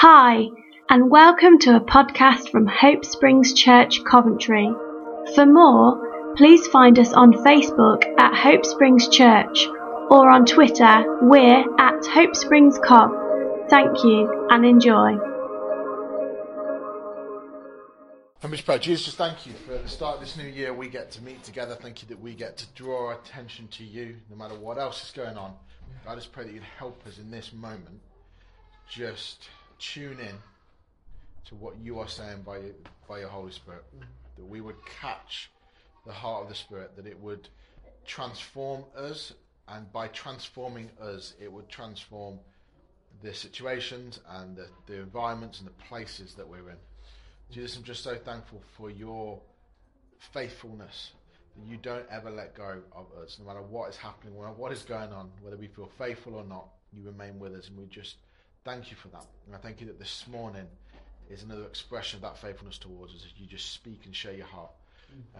Hi, and welcome to a podcast from Hope Springs Church, Coventry. For more, please find us on Facebook at Hope Springs Church or on Twitter, we're at Hope Springs Cov. Thank you and enjoy. And we pray, Jesus, thank you for the start of this new year. We get to meet together. Thank you that we get to draw our attention to you no matter what else is going on. I just pray that you'd help us in this moment just tune in to what you are saying by, by your Holy Spirit. Mm. That we would catch the heart of the Spirit, that it would transform us, and by transforming us, it would transform the situations and the, the environments and the places that we're in. Jesus, I'm just so thankful for your faithfulness. That you don't ever let go of us, no matter what is happening, no matter what is going on, whether we feel faithful or not, you remain with us, and we just thank you for that. And I thank you that this morning is another expression of that faithfulness towards us as you just speak and share your heart.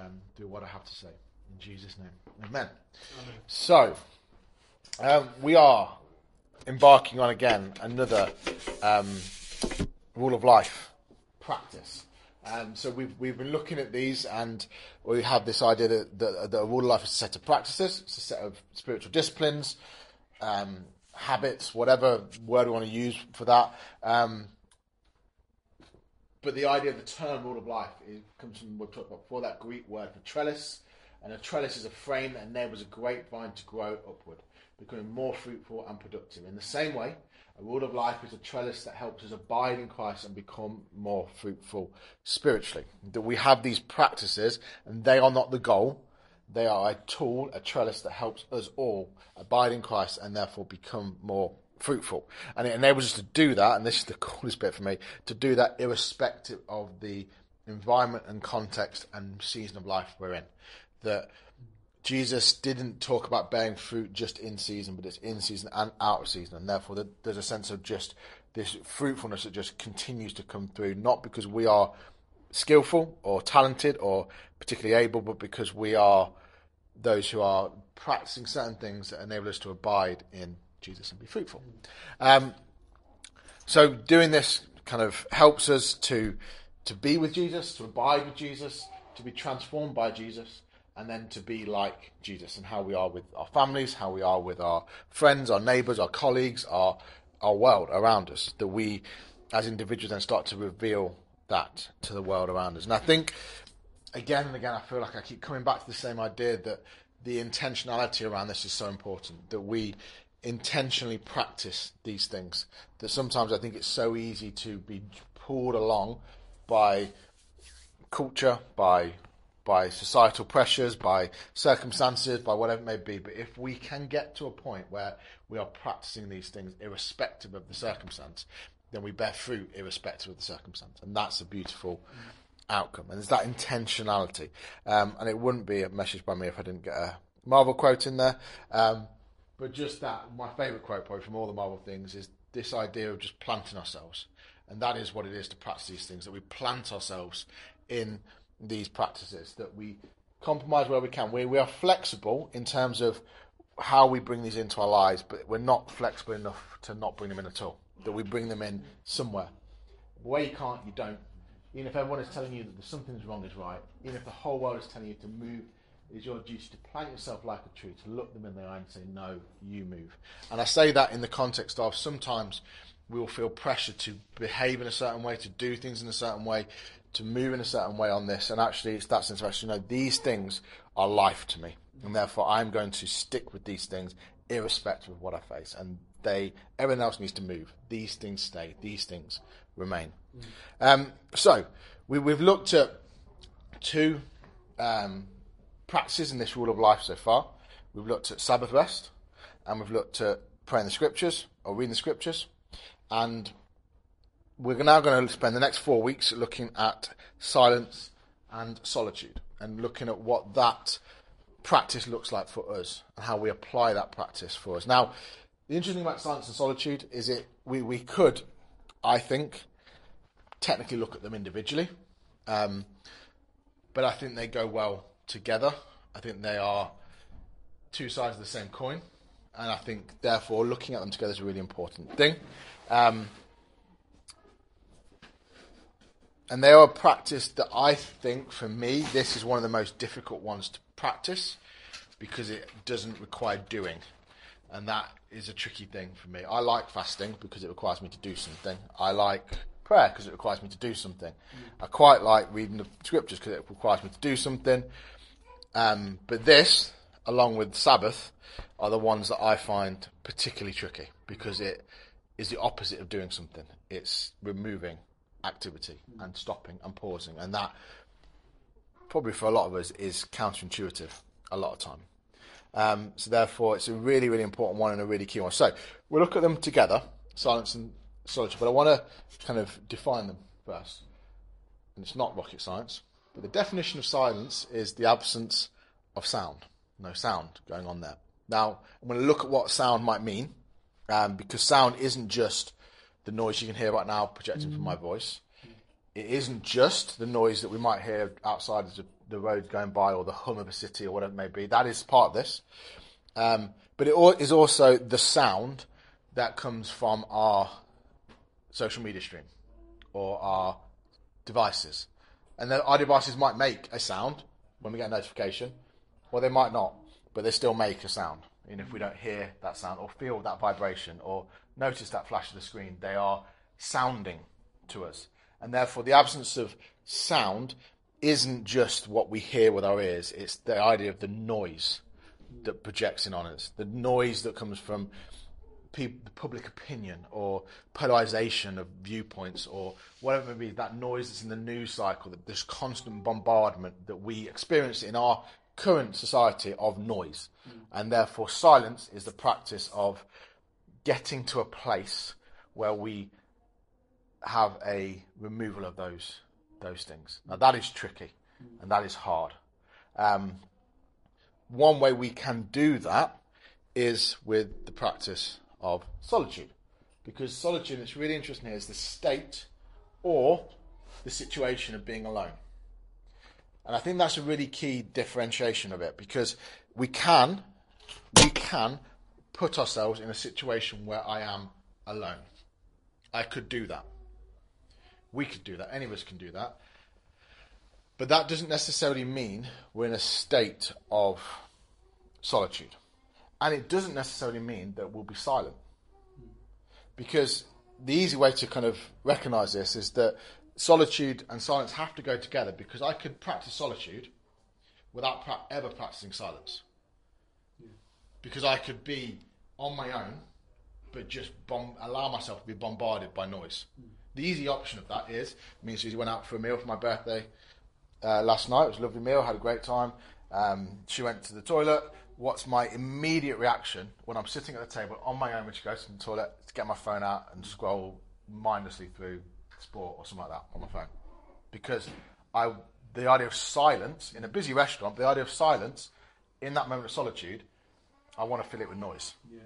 Um, do what I have to say. In Jesus' name. Amen. Amen. So, um, we are embarking on again another um, rule of life practice. Um, so we've we've been looking at these, and we have this idea that, the, that rule of life is a set of practices, it's a set of spiritual disciplines, um, habits, whatever word we want to use for that. Um, but the idea of the term rule of life is, comes from what we talked about before that Greek word for trellis, and a trellis is a frame that enables a grapevine to grow upward, becoming more fruitful and productive. In the same way, a rule of life is a trellis that helps us abide in Christ and become more fruitful spiritually. That we have these practices, and they are not the goal. They are a tool, a trellis that helps us all abide in Christ and therefore become more fruitful. And it enables us to do that, and this is the coolest bit for me, to do that irrespective of the environment and context and season of life we're in. That Jesus didn't talk about bearing fruit just in season, but it's in season and out of season. And therefore, there's a sense of just this fruitfulness that just continues to come through, not because we are skillful or talented or particularly able, but because we are those who are practicing certain things that enable us to abide in Jesus and be fruitful. Um, so doing this kind of helps us to to be with Jesus, to abide with Jesus, to be transformed by Jesus, and then to be like Jesus and how we are with our families, how we are with our friends, our neighbours, our colleagues, our our world around us. That we, as individuals, then start to reveal that to the world around us. And I think, again and again, I feel like I keep coming back to the same idea that the intentionality around this is so important. That we intentionally practice these things. That sometimes I think it's so easy to be pulled along by culture, by by societal pressures, by circumstances, by whatever it may be. But if we can get to a point where we are practicing these things irrespective of the circumstance, then we bear fruit irrespective of the circumstance. And that's a beautiful outcome. And there's that intentionality. Um, and it wouldn't be a message by me if I didn't get a Marvel quote in there. Um, but just that, my favourite quote probably from all the Marvel things is this idea of just planting ourselves. And that is what it is to practice these things, that we plant ourselves in these practices, that we compromise where we can. We, we are flexible in terms of how we bring these into our lives, but we're not flexible enough to not bring them in at all. That we bring them in somewhere. Where you can't, you don't. Even if everyone is telling you that something's wrong is right, even if the whole world is telling you to move, it is your duty to plant yourself like a tree, to look them in the eye and say, No, you move. And I say that in the context of sometimes we will feel pressure to behave in a certain way, to do things in a certain way, to move in a certain way on this. And actually, it's that sense of actually, you know, these things are life to me. And therefore, I'm going to stick with these things irrespective of what I face. And they, everything else needs to move. These things stay. These things remain. Mm. Um, so, we, have looked at two um, practices in this rule of life so far. We've looked at Sabbath rest, and we've looked at praying the scriptures or reading the scriptures. And we're now going to spend the next four weeks looking at silence and solitude and looking at what that practice looks like for us and how we apply that practice for us. Now, the interesting thing about silence and solitude is it we, we could, I think, technically look at them individually, um, but I think they go well together. I think they are two sides of the same coin, and I think therefore looking at them together is a really important thing. Um, and they are a practice that I think, for me, this is one of the most difficult ones to practice because it doesn't require doing. And that is a tricky thing for me. I like fasting because it requires me to do something. I like prayer because it requires me to do something. Mm. I quite like reading the scriptures because it requires me to do something. Um, but this, along with Sabbath, are the ones that I find particularly tricky because it is the opposite of doing something. It's removing activity and stopping and pausing, and that probably for a lot of us is counterintuitive a lot of time. Um, so therefore, it's a really, really important one and a really key one. So we'll look at them together, silence and solitude. But I want to kind of define them first, and it's not rocket science. But the definition of silence is the absence of sound, no sound going on there. Now, I'm going to look at what sound might mean, um, because sound isn't just the noise you can hear right now projecting mm. from my voice. It isn't just the noise that we might hear outside of the, the roads going by or the hum of a city or whatever it may be. That is part of this. Um, but it is also the sound that comes from our social media stream or our devices. And our devices might make a sound when we get a notification, or they might not, but they still make a sound. And if we don't hear that sound or feel that vibration or notice that flash of the screen, they are sounding to us. And therefore, the absence of sound isn't just what we hear with our ears, it's the idea of the noise that projects in on us, the noise that comes from people, public opinion or polarization of viewpoints or whatever it may be, that noise that's in the news cycle, that this constant bombardment that we experience in our current society of noise. Mm. And therefore, silence is the practice of getting to a place where we have a removal of those those things. Now that is tricky and that is hard. Um, one way we can do that is with the practice of solitude, because solitude, it's really interesting here, is the state or the situation of being alone. And I think that's a really key differentiation of it because we can, we can put ourselves in a situation where I am alone. I could do that. We could do that. Any of us can do that. But that doesn't necessarily mean we're in a state of solitude. And it doesn't necessarily mean that we'll be silent. Because the easy way to kind of recognize this is that solitude and silence have to go together because I could practice solitude without pra- ever practicing silence. Yeah. Because I could be on my own, but just bomb- allow myself to be bombarded by noise. Mm. The easy option of that is me and Susie went out for a meal for my birthday uh, last night. It was a lovely meal, had a great time. Um, she went to the toilet. What's my immediate reaction when I'm sitting at the table on my own when she goes to the toilet to get my phone out and scroll mindlessly through sport or something like that on my phone because I the idea of silence in a busy restaurant, the idea of silence in that moment of solitude, I want to fill it with noise. Yeah.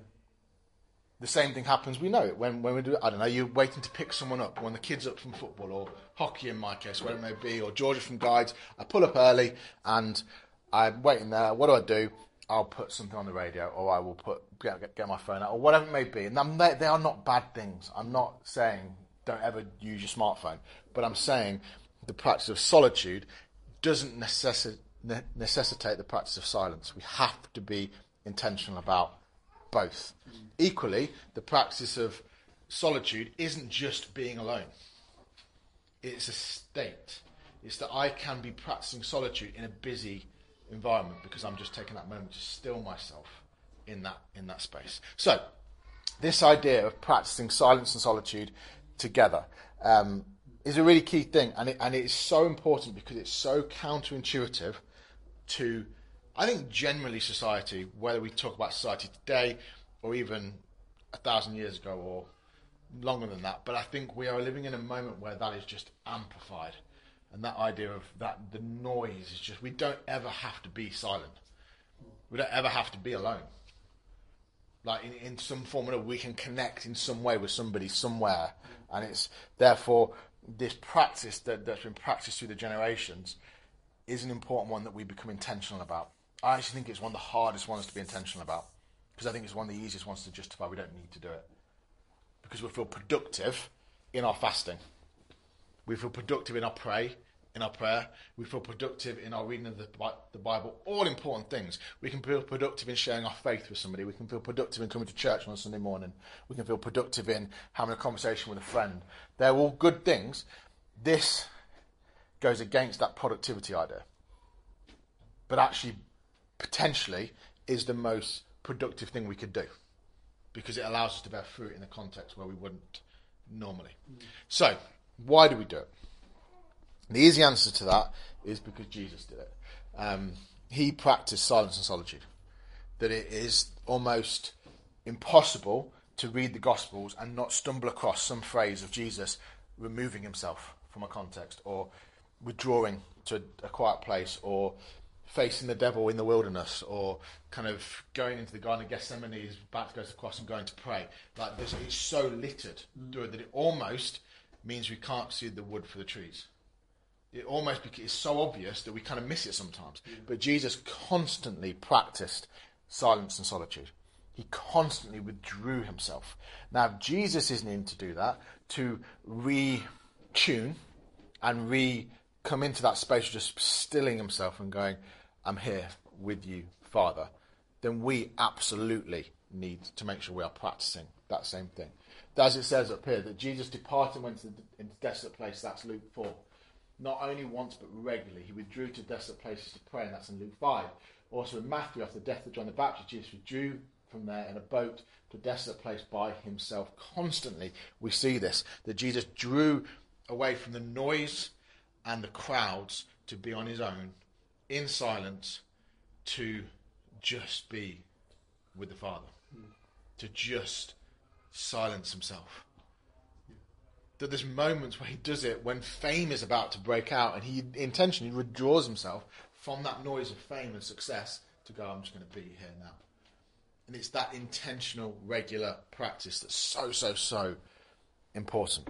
The same thing happens. We know it when when we do. I don't know. You're waiting to pick someone up when the kid's up from football or hockey in my case, whatever it may be, or Georgia from guides. I pull up early and I'm waiting there. What do I do? I'll put something on the radio, or I will put get, get my phone out, or whatever it may be. And they, they are not bad things. I'm not saying don't ever use your smartphone. But I'm saying the practice of solitude doesn't necessi- necessitate the practice of silence. We have to be intentional about both. Mm. Equally, the practice of solitude isn't just being alone, it's a state. It's that I can be practicing solitude in a busy environment because I'm just taking that moment to still myself in that in that space. So, this idea of practicing silence and solitude together um, is a really key thing, and it, and it's so important because it's so counterintuitive to, I think, generally society. Whether we talk about society today or even a thousand years ago or longer than that, but I think we are living in a moment where that is just amplified, and that idea of that the noise is just we don't ever have to be silent. We don't ever have to be alone like in, in some form or another, we can connect in some way with somebody somewhere and it's therefore this practice that, that's been practiced through the generations is an important one that we become intentional about i actually think it's one of the hardest ones to be intentional about because i think it's one of the easiest ones to justify we don't need to do it because we feel productive in our fasting We feel productive in our pray, in our prayer. We feel productive in our reading of the, the Bible. All important things. We can feel productive in sharing our faith with somebody. We can feel productive in coming to church on a Sunday morning. We can feel productive in having a conversation with a friend. They're all good things. This goes against that productivity idea. But actually, potentially, is the most productive thing we could do because it allows us to bear fruit in a context where we wouldn't normally. Mm. So, why do we do it? The easy answer to that is because Jesus did it. Um, he practiced silence and solitude. That it is almost impossible to read the Gospels and not stumble across some phrase of Jesus removing himself from a context or withdrawing to a quiet place or facing the devil in the wilderness or kind of going into the Garden of Gethsemane, he's about to go to the cross and going to pray. Like this, it's so littered mm. that it almost means we can't see the wood for the trees. It almost it's so obvious that we kind of miss it sometimes. But Jesus constantly practiced silence and solitude. He constantly withdrew himself. Now, Jesus isn't in to do that, to retune and re come into that space of just stilling himself and going, I'm here with you, Father, then we absolutely need to make sure we are practicing that same thing. As it says up here, that Jesus departed and went to the desolate place, that's Luke 4. Not only once, but regularly. He withdrew to desolate places to pray, and that's in Luke 5. Also in Matthew, after the death of John the Baptist, Jesus withdrew from there in a boat to a desolate place by himself. Constantly, we see this that Jesus drew away from the noise and the crowds to be on his own in silence to just be with the Father, to just silence himself. That there's moments where he does it when fame is about to break out and he intentionally withdraws himself from that noise of fame and success to go, I'm just going to be here now. And it's that intentional, regular practice that's so, so, so important.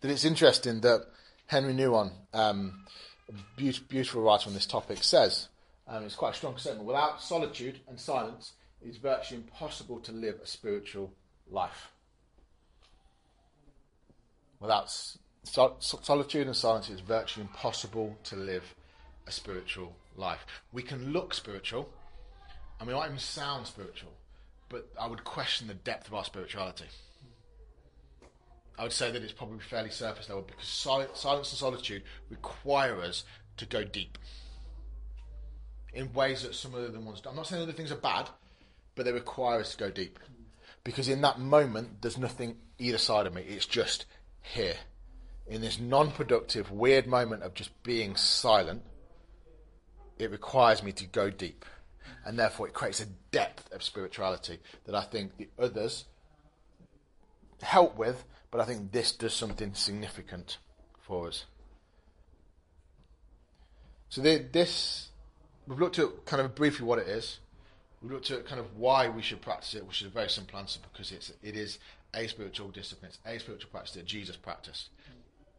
That it's interesting that Henri Nouwen, um, beautiful, beautiful writer on this topic, says, um, it's quite a strong statement, without solitude and silence, it is virtually impossible to live a spiritual life. Without sol- solitude and silence, it's virtually impossible to live a spiritual life. We can look spiritual, and we might even sound spiritual, but I would question the depth of our spirituality. I would say that it's probably fairly surface level because silence and solitude require us to go deep in ways that some other ones do. I'm not saying other things are bad, but they require us to go deep because in that moment there's nothing either side of me. It's just here in this non-productive, weird moment of just being silent. It requires me to go deep, and therefore it creates a depth of spirituality that I think the others help with but I think this does something significant for us. So this, we've looked at kind of briefly what it is. We've looked at kind of why we should practice it, which is a very simple answer because it's it is a spiritual discipline, it's a spiritual practice that Jesus practiced.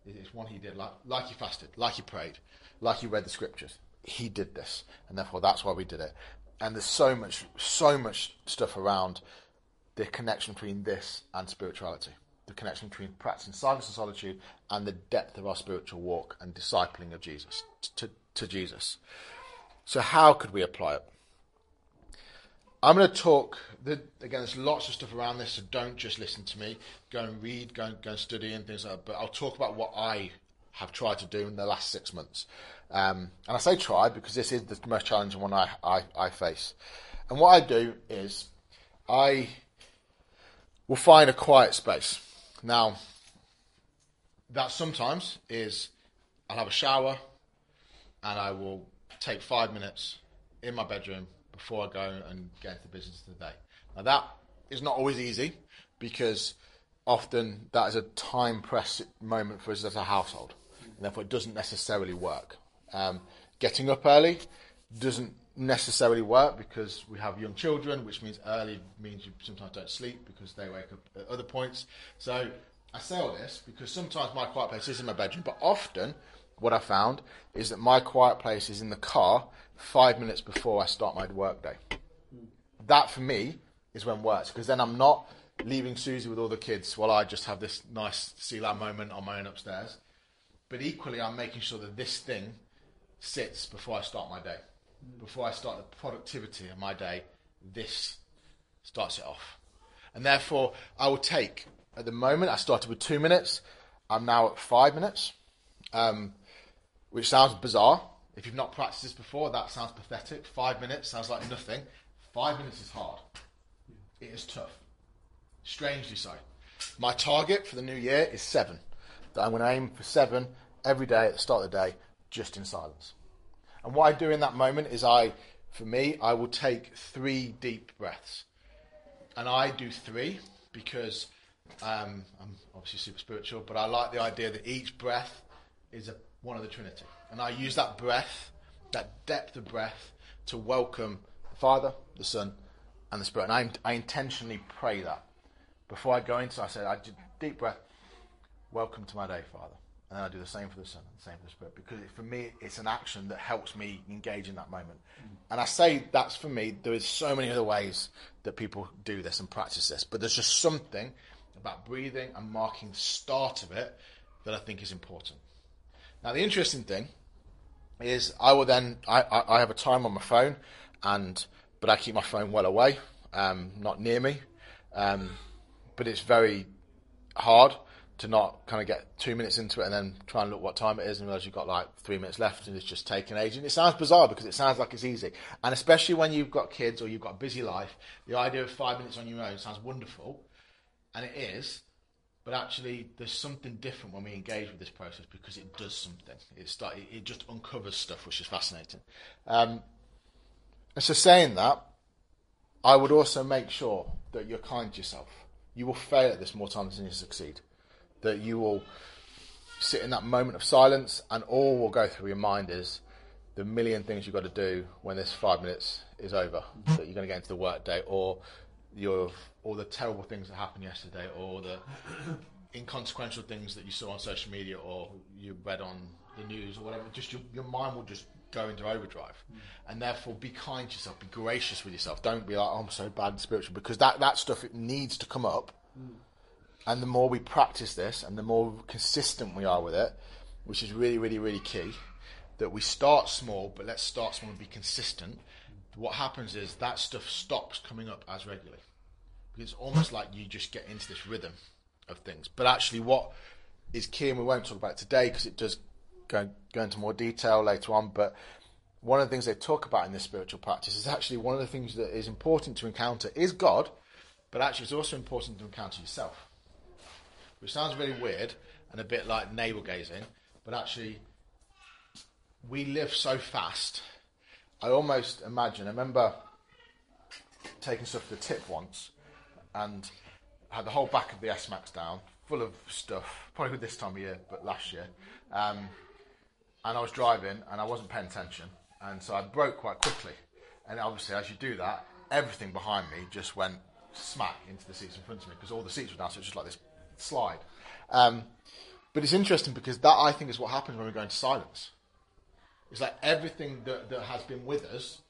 It's one he did, like, like he fasted, like he prayed, like he read the scriptures. He did this, and therefore that's why we did it. And there's so much, so much stuff around the connection between this and spirituality the connection between practicing silence and solitude and the depth of our spiritual walk and discipling of Jesus to, to Jesus. So, how could we apply it? I'm going to talk. The, again, there's lots of stuff around this, so don't just listen to me. Go and read, go and, go and study, and things like that. But I'll talk about what I have tried to do in the last six months. Um, and I say try because this is the most challenging one I, I, I face. And what I do is I will find a quiet space. Now, that sometimes is I'll have a shower and I will take five minutes in my bedroom before I go and get into business of the day. Now, that is not always easy because often that is a time press moment for us as a household, and therefore it doesn't necessarily work. Um, getting up early doesn't necessarily work because we have young children, which means early means you sometimes don't sleep because they wake up at other points. So I say all this because sometimes my quiet place is in my bedroom, but often what I found is that my quiet place is in the car five minutes before I start my work day. That for me is when works because then I'm not leaving Susie with all the kids while I just have this nice Selah moment on my own upstairs. But equally, I'm making sure that this thing sits before I start my day. Before I start the productivity of my day, this starts it off. And therefore, I will take, at the moment, I started with two minutes. I'm now at five minutes, um, which sounds bizarre. If you've not practiced this before, that sounds pathetic. Five minutes sounds like nothing. Five minutes is hard. It is tough. Strangely so. My target for the new year is seven. That I'm going to aim for seven every day at the start of the day, just in silence. And what I do in that moment is I, for me, I will take three deep breaths. And I do three because um, I'm obviously super spiritual, but I like the idea that each breath is a, one of the Trinity. And I use that breath, that depth of breath, to welcome the Father, the Son, and the Spirit. And I, I intentionally pray that. Before I go into I say, I do deep breath, welcome to my day, Father. And then I do the same for the Son and the same for the Spirit. Because for me, it's an action that helps me engage in that moment. Mm. And I say that's for me. There is so many other ways that people do this and practice this. But there's just something about breathing and marking the start of it that I think is important. Now, the interesting thing is I will then, I, I, I have a time on my phone, and but I keep my phone well away, um, not near me. Um, but it's very hard to not kind of get two minutes into it and then try and look what time it is and realize you've got like three minutes left and it's just taking age. And it sounds bizarre because it sounds like it's easy. And especially when you've got kids or you've got a busy life, the idea of five minutes on your own sounds wonderful. And it is. But actually, there's something different when we engage with this process because it does something. It, start, it just uncovers stuff, which is fascinating. Um, and so, saying that, I would also make sure that you're kind to yourself. You will fail at this more times than you succeed that you will sit in that moment of silence and all will go through your mind is the million things you've got to do when this five minutes is over that you're going to get into the workday or your all the terrible things that happened yesterday or the inconsequential things that you saw on social media or you read on the news or whatever. Just your, your mind will just go into overdrive. Mm. and therefore be kind to yourself be gracious with yourself. Don't be like oh, i'm so bad and spiritual because that, that stuff it needs to come up. Mm and the more we practice this and the more consistent we are with it, which is really, really, really key, that we start small, but let's start small and be consistent. What happens is that stuff stops coming up as regularly. Because it's almost like you just get into this rhythm of things. But actually, what is key, and we won't talk about today because it does go, go into more detail later on, but one of the things they talk about in this spiritual practice is actually one of the things that is important to encounter is God, but actually it's also important to encounter yourself which sounds very weird and a bit like navel gazing, but actually, we live so fast. I almost imagine. I remember taking stuff to the tip once, and had the whole back of the S Max down, full of stuff. Probably this time of year, but last year. Um, and I was driving, and I wasn't paying attention, and so I broke quite quickly. And obviously, as you do that, everything behind me just went smack into the seats in front of me because all the seats were down, so it was just like this slide. Um, but it's interesting because that I think is what happens when we go into silence. It's like everything that, that has been with us,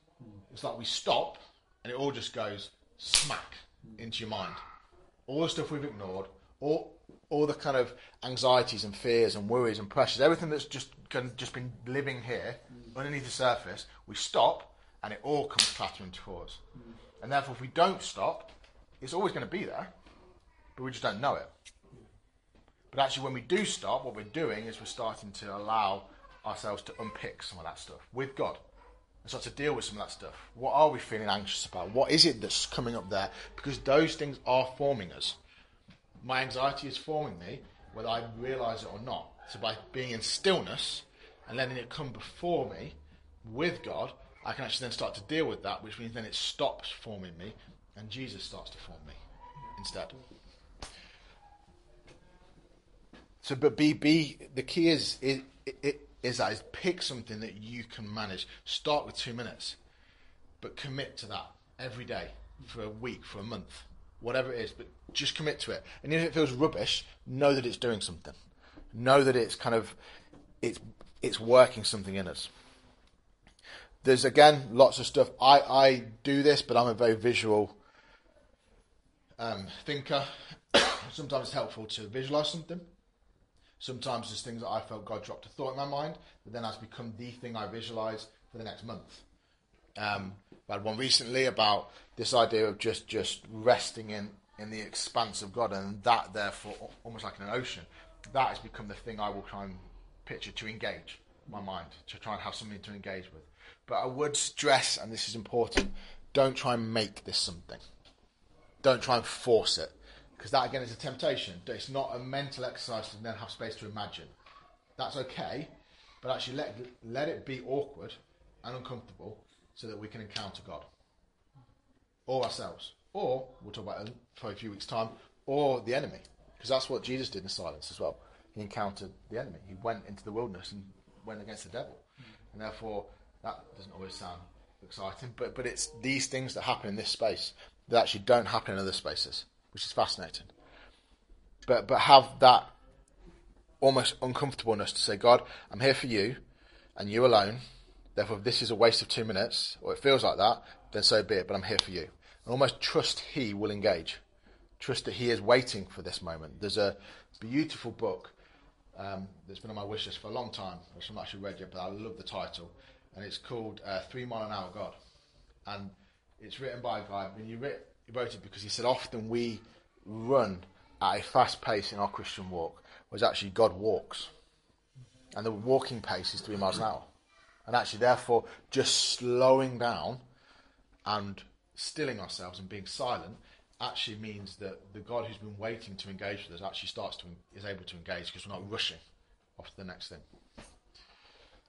it's like we stop and it all just goes smack into your mind. All the stuff we've ignored, all, all the kind of anxieties and fears and worries and pressures, everything that's just kind of just been living here underneath the surface, we stop and it all comes clattering towards. And therefore, if we don't stop, it's always going to be there, but we just don't know it. But actually, when we do stop, what we're doing is we're starting to allow ourselves to unpick some of that stuff with God and start to deal with some of that stuff. What are we feeling anxious about? What is it that's coming up there? Because those things are forming us. My anxiety is forming me, whether I realize it or not. So by being in stillness and letting it come before me with God, I can actually then start to deal with that, which means then it stops forming me and Jesus starts to form me instead. So, but be be the key is is, is that is pick something that you can manage. Start with two minutes, but commit to that every day for a week, for a month, whatever it is. But just commit to it. And even if it feels rubbish, know that it's doing something. Know that it's kind of it's it's working something in us. There's again lots of stuff. I I do this, but I'm a very visual um, thinker. Sometimes it's helpful to visualize something. Sometimes there's things that I felt God dropped a thought in my mind that then has become the thing I visualize for the next month. Um, I had one recently about this idea of just just resting in in the expanse of God, and that therefore almost like an ocean. That has become the thing I will try and picture to engage my mind to try and have something to engage with. But I would stress, and this is important, don't try and make this something. Don't try and force it. Because that again is a temptation. It's not a mental exercise to then have space to imagine. That's okay, but actually let, let it be awkward and uncomfortable so that we can encounter God. Or ourselves. Or, we'll talk about it for a few weeks' time, or the enemy. Because that's what Jesus did in silence as well. He encountered the enemy. He went into the wilderness and went against the devil. Mm. And therefore, that doesn't always sound exciting, but, but it's these things that happen in this space that actually don't happen in other spaces, which is fascinating. But, but have that almost uncomfortableness to say, God, I'm here for you and you alone. Therefore, if this is a waste of two minutes, or it feels like that, then so be it, but I'm here for you. And almost trust He will engage. Trust that He is waiting for this moment. There's a beautiful book um, that's been on my wish list for a long time, which I'm not actually read yet, but I love the title. And it's called uh, Three Mile an Hour God. And it's written by a guy, and he, writ, wrote it because he said often we run at a fast pace in our Christian walk, whereas actually God walks. And the walking pace is three miles an hour. And actually, therefore, just slowing down and stilling ourselves and being silent actually means that the God who's been waiting to engage with us actually starts to is able to engage because we're not rushing off to the next thing.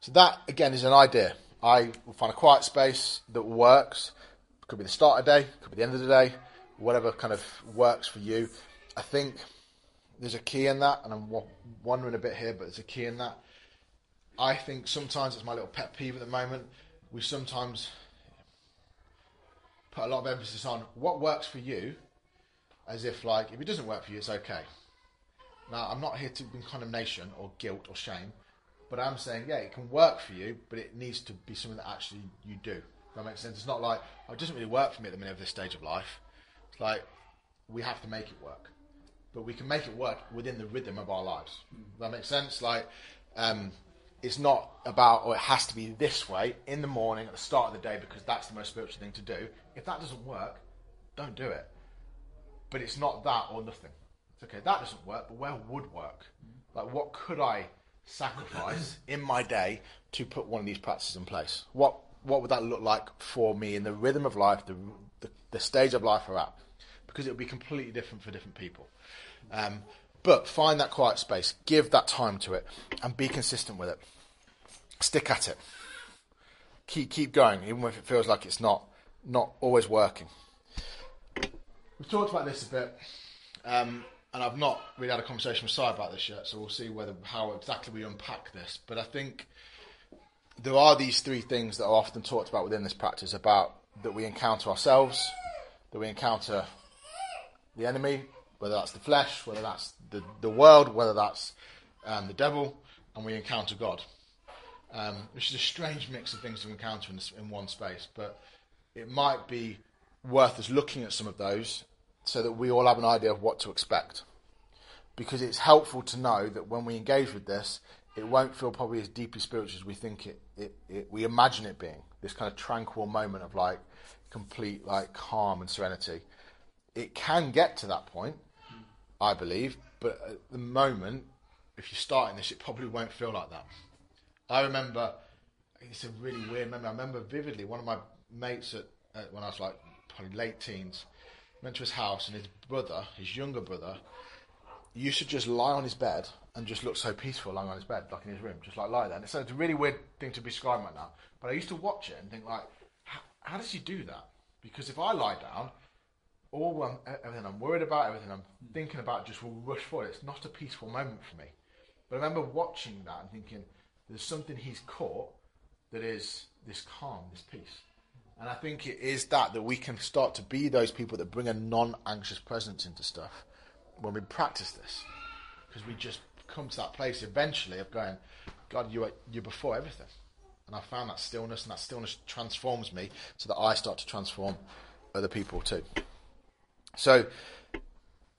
So that again is an idea. I will find a quiet space that works. Could be the start of the day, could be the end of the day, whatever kind of works for you. I think there's a key in that, and I'm wondering a bit here, but there's a key in that. I think sometimes it's my little pet peeve at the moment. We sometimes put a lot of emphasis on what works for you, as if like if it doesn't work for you, it's okay. Now I'm not here to bring condemnation or guilt or shame, but I'm saying yeah, it can work for you, but it needs to be something that actually you do. That makes sense. It's not like oh, it doesn't really work for me at the minute of this stage of life. It's like we have to make it work, but we can make it work within the rhythm of our lives. that makes sense. Like. Um, it's not about, or it has to be this way in the morning at the start of the day because that's the most spiritual thing to do. If that doesn't work, don't do it. But it's not that or nothing. It's okay, that doesn't work, but where would work? Like, what could I sacrifice in my day to put one of these practices in place? What what would that look like for me in the rhythm of life, the, the, the stage of life we're at? Because it would be completely different for different people. Um, but find that quiet space, give that time to it, and be consistent with it. Stick at it. Keep keep going, even if it feels like it's not not always working. We've talked about this a bit, um, and I've not really had a conversation with Si about this yet, so we'll see whether how exactly we unpack this. But I think there are these three things that are often talked about within this practice about that we encounter ourselves, that we encounter the enemy, whether that's the flesh, whether that's the, the world, whether that's um, the devil, and we encounter God. Um, which is a strange mix of things to encounter in, this, in one space, but it might be worth us looking at some of those so that we all have an idea of what to expect. Because it's helpful to know that when we engage with this, it won't feel probably as deeply spiritual as we think it, it, it we imagine it being. This kind of tranquil moment of like complete like calm and serenity. It can get to that point, I believe, but at the moment, if you're starting this, it probably won't feel like that. I remember, it's a really weird memory. I remember vividly one of my mates at, at when I was like probably late teens, went to his house and his brother, his younger brother, used should just lie on his bed and just look so peaceful lying on his bed, like in his room, just like lie there. And it's, it's a really weird thing to describe right now. But I used to watch it and think like, how, does he do that? Because if I lie down, all I'm, everything I'm worried about, everything I'm thinking about just will rush forward. It's not a peaceful moment for me. But I remember watching that and thinking, there's something he's caught that is this calm, this peace. And I think it is that that we can start to be those people that bring a non-anxious presence into stuff when we practice this, because we just come to that place eventually of going, God, you are you're before everything. And I found that stillness, and that stillness transforms me so that I start to transform other people too. So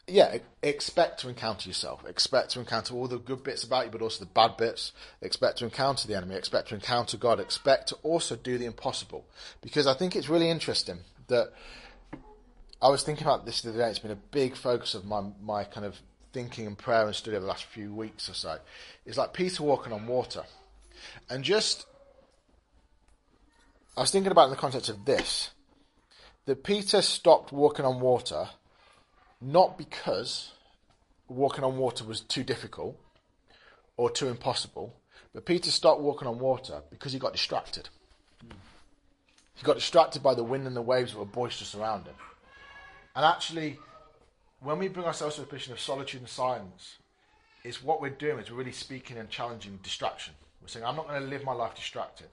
yeah, expect to encounter yourself. Expect to encounter all the good bits about you, but also the bad bits. Expect to encounter the enemy. Expect to encounter God. Expect to also do the impossible. Because I think it's really interesting that I was thinking about this the other day. It's been a big focus of my, my kind of thinking and prayer and study over the last few weeks or so. It's like Peter walking on water. And just, I was thinking about in the context of this that Peter stopped walking on water not because walking on water was too difficult or too impossible, but Peter stopped walking on water because he got distracted. He got distracted by the wind and the waves that were boisterous around him. And actually, when we bring ourselves to a position of solitude and silence, it's what we're doing is we're really speaking and challenging distraction. We're saying, I'm not going to live my life distracted.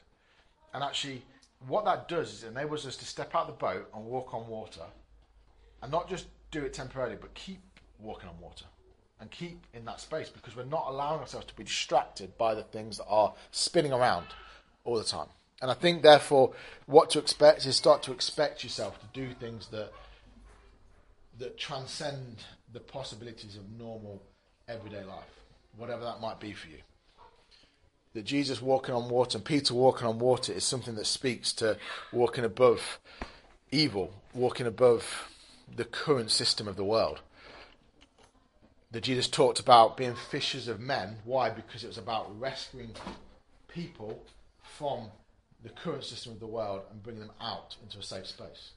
And actually, what that does is it enables us to step out of the boat and walk on water and not just do it temporarily, but keep walking on water and keep in that space because we're not allowing ourselves to be distracted by the things that are spinning around all the time. And I think, therefore, what to expect is start to expect yourself to do things that that transcend the possibilities of normal everyday life, whatever that might be for you. That Jesus walking on water and Peter walking on water is something that speaks to walking above evil, walking above the current system of the world. That Jesus talked about being fishers of men. Why? Because it was about rescuing people from the current system of the world and bringing them out into a safe space.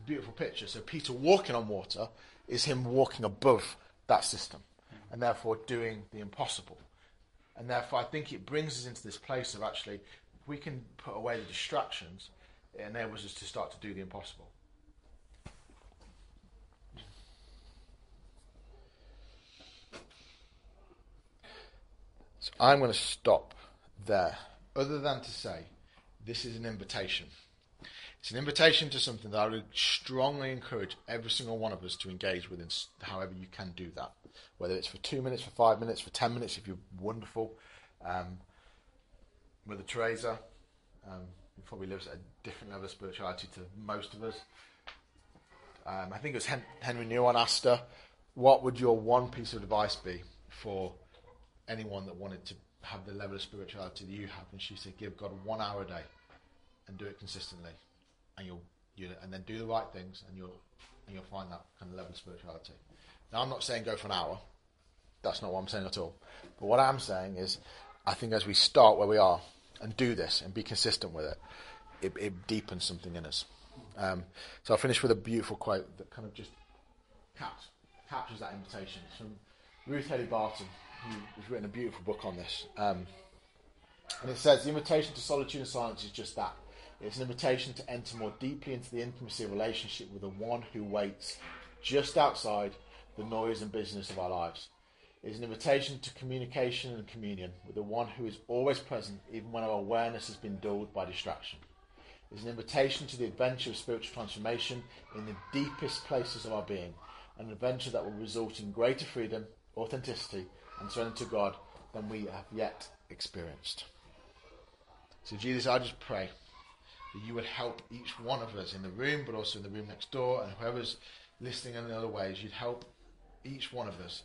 A beautiful picture. So Peter walking on water is him walking above that system and therefore doing the impossible. And therefore, I think it brings us into this place of actually, we can put away the distractions, it enables us to start to do the impossible. So I'm going to stop there, other than to say this is an invitation. It's an invitation to something that I would strongly encourage every single one of us to engage with, in however you can do that. Whether it's for two minutes, for five minutes, for ten minutes, if you're wonderful. Um, Mother Teresa, um, who probably lives at a different level of spirituality to most of us. Um, I think it was Hen- Henri Nouwen asked her, "What would your one piece of advice be for anyone that wanted to have the level of spirituality that you have?" And she said, "Give God one hour a day and do it consistently." And you'll you and then do the right things, and you'll and you'll find that kind of level of spirituality. Now, I'm not saying go for an hour. That's not what I'm saying at all. But what I'm saying is, I think as we start where we are and do this and be consistent with it, it, it deepens something in us. Um, so I'll finish with a beautiful quote that kind of just caps, captures that invitation. It's from Ruth Haley Barton, who has written a beautiful book on this. Um, and it says, The invitation to solitude and silence is just that it's an invitation to enter more deeply into the intimacy of relationship with the one who waits just outside the noise and business of our lives. It's an invitation to communication and communion with the one who is always present even when our awareness has been dulled by distraction. It's an invitation to the adventure of spiritual transformation in the deepest places of our being, an adventure that will result in greater freedom, authenticity, and surrender to God than we have yet experienced. So, Jesus, I just pray that you would help each one of us in the room, but also in the room next door, and whoever's listening in other ways, you'd help each one of us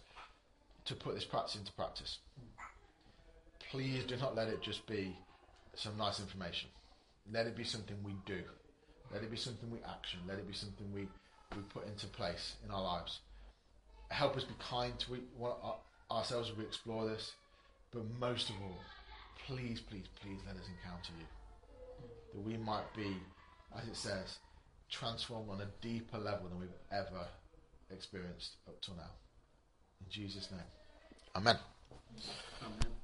to put this practice into practice. Please do not let it just be some nice information. Let it be something we do. Let it be something we action. Let it be something we, we put into place in our lives. Help us be kind to ourselves as we explore this. But most of all, please, please, please let us encounter you that we might be, as it says, transformed on a deeper level than we've ever experienced up till now. In Jesus' name. Amen. Amen.